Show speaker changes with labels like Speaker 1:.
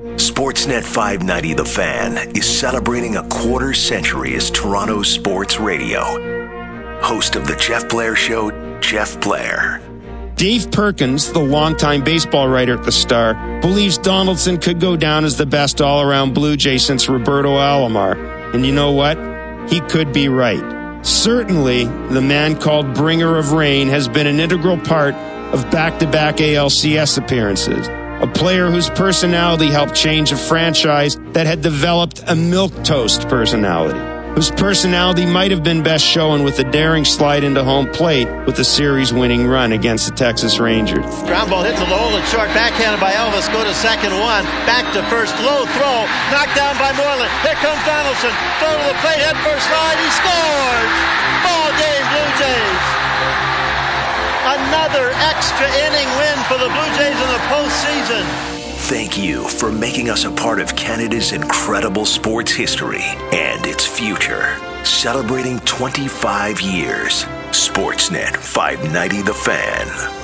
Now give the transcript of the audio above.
Speaker 1: Sportsnet 590 The Fan is celebrating a quarter century as Toronto sports radio. Host of The Jeff Blair Show, Jeff Blair.
Speaker 2: Dave Perkins, the longtime baseball writer at the Star, believes Donaldson could go down as the best all around Blue Jay since Roberto Alomar. And you know what? He could be right. Certainly, the man called Bringer of Rain has been an integral part of back to back ALCS appearances a player whose personality helped change a franchise that had developed a milk toast personality, whose personality might have been best shown with a daring slide into home plate with a series winning run against the Texas Rangers.
Speaker 3: Ground ball hit the low and short, backhanded by Elvis. Go to second one, back to first, low throw, knocked down by Moreland. Here comes Donaldson, throw to the plate, head first slide, he scores! Ball game, Blue Jays. Another extra inning win for the Blue Jays in the postseason.
Speaker 1: Thank you for making us a part of Canada's incredible sports history and its future. Celebrating 25 years. Sportsnet 590 The Fan.